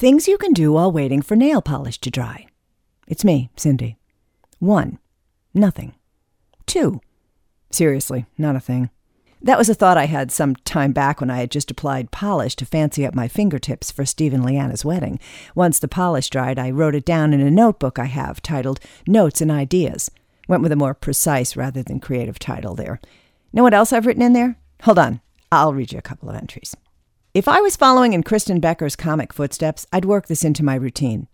Things you can do while waiting for nail polish to dry. It's me, Cindy. 1. Nothing. 2. Seriously, not a thing. That was a thought I had some time back when I had just applied polish to fancy up my fingertips for Steve and Leanna's wedding. Once the polish dried, I wrote it down in a notebook I have titled Notes and Ideas. Went with a more precise rather than creative title there. Know what else I've written in there? Hold on, I'll read you a couple of entries. If I was following in Kristen Becker's comic footsteps, I'd work this into my routine.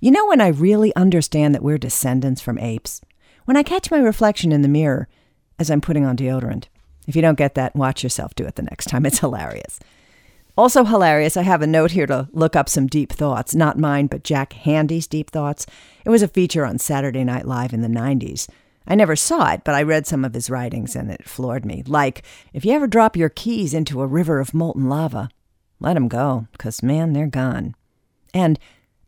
You know when I really understand that we're descendants from apes? When I catch my reflection in the mirror as I'm putting on deodorant. If you don't get that, watch yourself do it the next time. It's hilarious. Also hilarious, I have a note here to look up some deep thoughts, not mine, but Jack Handey's deep thoughts. It was a feature on Saturday Night Live in the 90s. I never saw it, but I read some of his writings and it floored me. Like, if you ever drop your keys into a river of molten lava, let 'em go, 'cause man, they're gone. And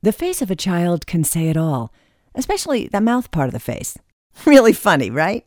the face of a child can say it all, especially the mouth part of the face. Really funny, right?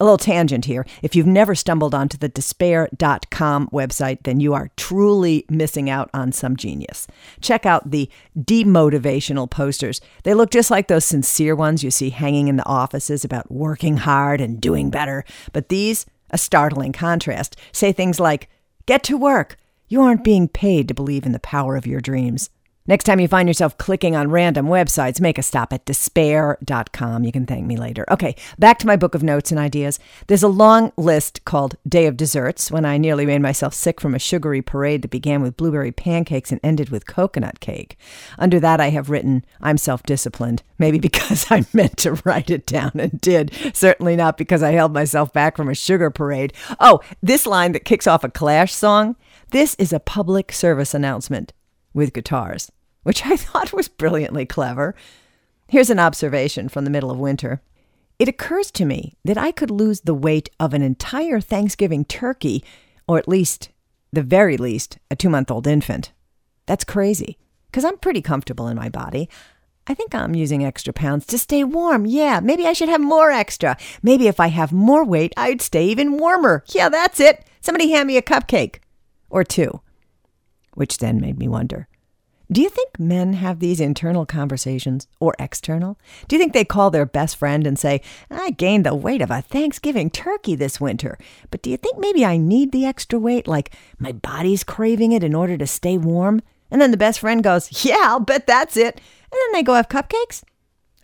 A little tangent here. If you've never stumbled onto the despair.com website, then you are truly missing out on some genius. Check out the demotivational posters. They look just like those sincere ones you see hanging in the offices about working hard and doing better. But these, a startling contrast, say things like, Get to work. You aren't being paid to believe in the power of your dreams. Next time you find yourself clicking on random websites, make a stop at despair.com. You can thank me later. Okay, back to my book of notes and ideas. There's a long list called Day of Desserts when I nearly made myself sick from a sugary parade that began with blueberry pancakes and ended with coconut cake. Under that, I have written, I'm self disciplined. Maybe because I meant to write it down and did. Certainly not because I held myself back from a sugar parade. Oh, this line that kicks off a Clash song. This is a public service announcement with guitars, which I thought was brilliantly clever. Here's an observation from the middle of winter. It occurs to me that I could lose the weight of an entire Thanksgiving turkey, or at least, the very least, a two month old infant. That's crazy, because I'm pretty comfortable in my body. I think I'm using extra pounds to stay warm. Yeah, maybe I should have more extra. Maybe if I have more weight, I'd stay even warmer. Yeah, that's it. Somebody hand me a cupcake. Or two which then made me wonder do you think men have these internal conversations or external? Do you think they call their best friend and say, I gained the weight of a Thanksgiving turkey this winter, but do you think maybe I need the extra weight, like my body's craving it in order to stay warm? And then the best friend goes, Yeah, I'll bet that's it. And then they go have cupcakes?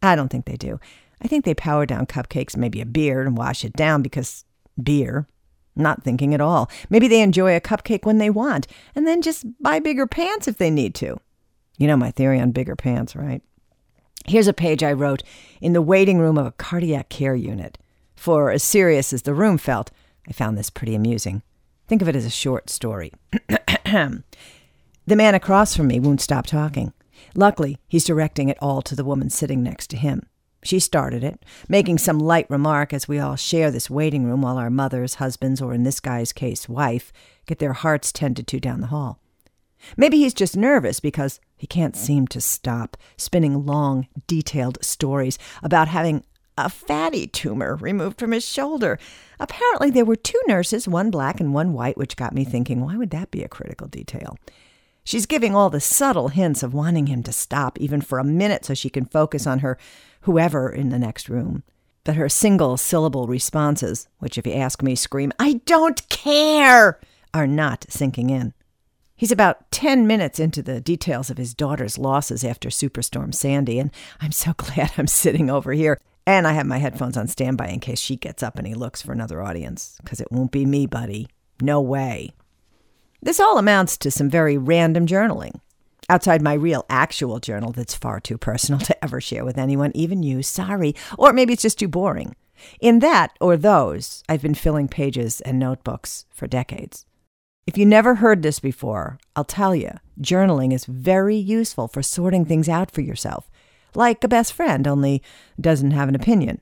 I don't think they do. I think they power down cupcakes, maybe a beer, and wash it down because beer, not thinking at all. Maybe they enjoy a cupcake when they want, and then just buy bigger pants if they need to. You know my theory on bigger pants, right? Here's a page I wrote in the waiting room of a cardiac care unit. For as serious as the room felt, I found this pretty amusing. Think of it as a short story. the man across from me won't stop talking. Luckily, he's directing it all to the woman sitting next to him. She started it, making some light remark as we all share this waiting room while our mothers, husbands, or in this guy's case, wife, get their hearts tended to down the hall. Maybe he's just nervous because he can't seem to stop spinning long, detailed stories about having a fatty tumor removed from his shoulder. Apparently, there were two nurses, one black and one white, which got me thinking, why would that be a critical detail? She's giving all the subtle hints of wanting him to stop, even for a minute, so she can focus on her whoever in the next room. But her single syllable responses, which, if you ask me, scream, I don't care, are not sinking in. He's about 10 minutes into the details of his daughter's losses after Superstorm Sandy, and I'm so glad I'm sitting over here. And I have my headphones on standby in case she gets up and he looks for another audience, because it won't be me, buddy. No way. This all amounts to some very random journaling outside my real actual journal that's far too personal to ever share with anyone, even you. Sorry. Or maybe it's just too boring. In that or those, I've been filling pages and notebooks for decades. If you never heard this before, I'll tell you, journaling is very useful for sorting things out for yourself, like a best friend, only doesn't have an opinion.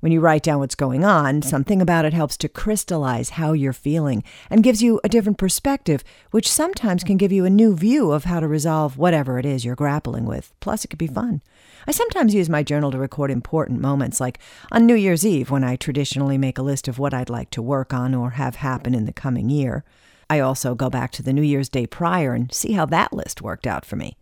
When you write down what's going on, something about it helps to crystallize how you're feeling and gives you a different perspective, which sometimes can give you a new view of how to resolve whatever it is you're grappling with. Plus, it could be mm. fun. I sometimes use my journal to record important moments, like on New Year's Eve, when I traditionally make a list of what I'd like to work on or have happen in the coming year. I also go back to the New Year's Day prior and see how that list worked out for me.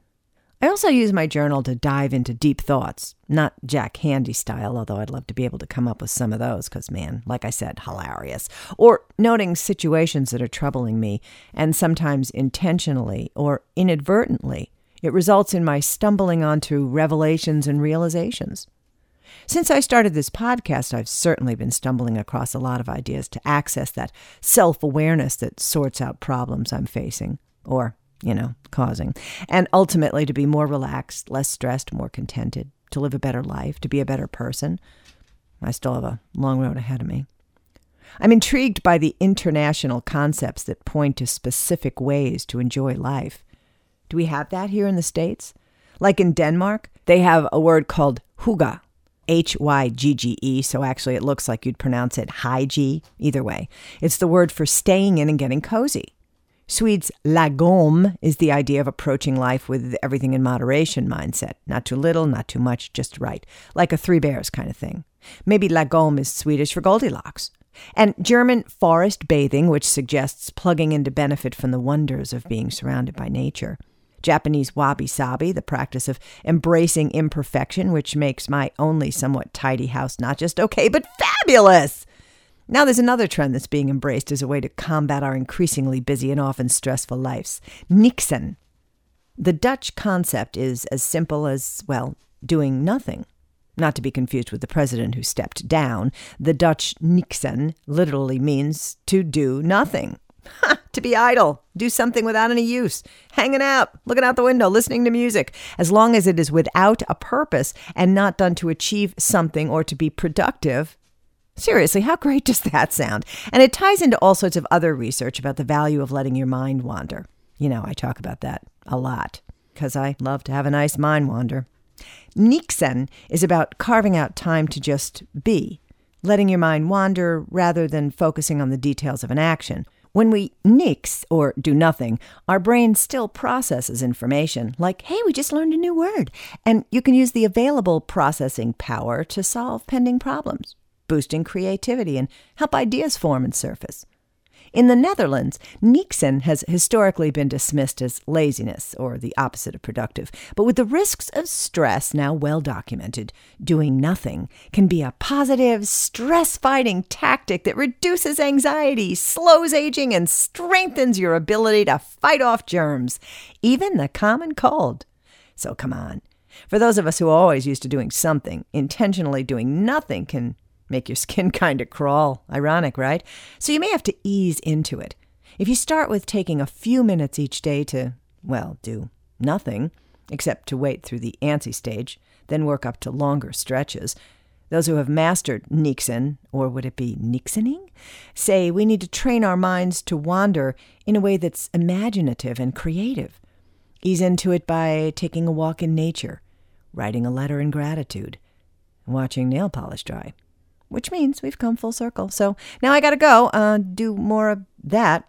I also use my journal to dive into deep thoughts, not Jack Handey style, although I'd love to be able to come up with some of those because, man, like I said, hilarious. Or noting situations that are troubling me, and sometimes intentionally or inadvertently, it results in my stumbling onto revelations and realizations. Since I started this podcast, I've certainly been stumbling across a lot of ideas to access that self awareness that sorts out problems I'm facing, or you know, causing, and ultimately to be more relaxed, less stressed, more contented, to live a better life, to be a better person. I still have a long road ahead of me. I'm intrigued by the international concepts that point to specific ways to enjoy life. Do we have that here in the States? Like in Denmark, they have a word called hygge, H Y G G E, so actually it looks like you'd pronounce it G. Either way, it's the word for staying in and getting cozy. Swedes' lagom is the idea of approaching life with everything in moderation mindset. Not too little, not too much, just right. Like a three bears kind of thing. Maybe lagom is Swedish for Goldilocks. And German forest bathing, which suggests plugging in to benefit from the wonders of being surrounded by nature. Japanese wabi sabi, the practice of embracing imperfection, which makes my only somewhat tidy house not just okay, but fabulous. Now, there's another trend that's being embraced as a way to combat our increasingly busy and often stressful lives niksen. The Dutch concept is as simple as, well, doing nothing. Not to be confused with the president who stepped down. The Dutch niksen literally means to do nothing. To be idle, do something without any use, hanging out, looking out the window, listening to music, as long as it is without a purpose and not done to achieve something or to be productive, Seriously, how great does that sound? And it ties into all sorts of other research about the value of letting your mind wander. You know, I talk about that a lot because I love to have a nice mind wander. Niksen is about carving out time to just be, letting your mind wander rather than focusing on the details of an action. When we nix or do nothing, our brain still processes information, like, hey, we just learned a new word. And you can use the available processing power to solve pending problems boosting creativity and help ideas form and surface. In the Netherlands, niksen has historically been dismissed as laziness or the opposite of productive. But with the risks of stress now well documented, doing nothing can be a positive, stress fighting tactic that reduces anxiety, slows aging, and strengthens your ability to fight off germs, even the common cold. So come on. For those of us who are always used to doing something, intentionally doing nothing can make your skin kind of crawl. Ironic, right? So you may have to ease into it. If you start with taking a few minutes each day to, well, do nothing, except to wait through the antsy stage, then work up to longer stretches. Those who have mastered Niksen, or would it be Nixoning, say we need to train our minds to wander in a way that's imaginative and creative. Ease into it by taking a walk in nature, writing a letter in gratitude, watching nail polish dry which means we've come full circle. So now I got to go uh, do more of that.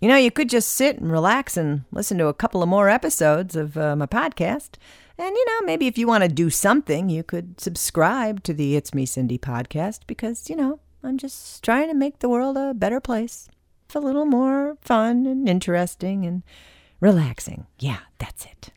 You know, you could just sit and relax and listen to a couple of more episodes of uh, my podcast. And, you know, maybe if you want to do something, you could subscribe to the It's Me Cindy podcast because, you know, I'm just trying to make the world a better place. A little more fun and interesting and relaxing. Yeah, that's it.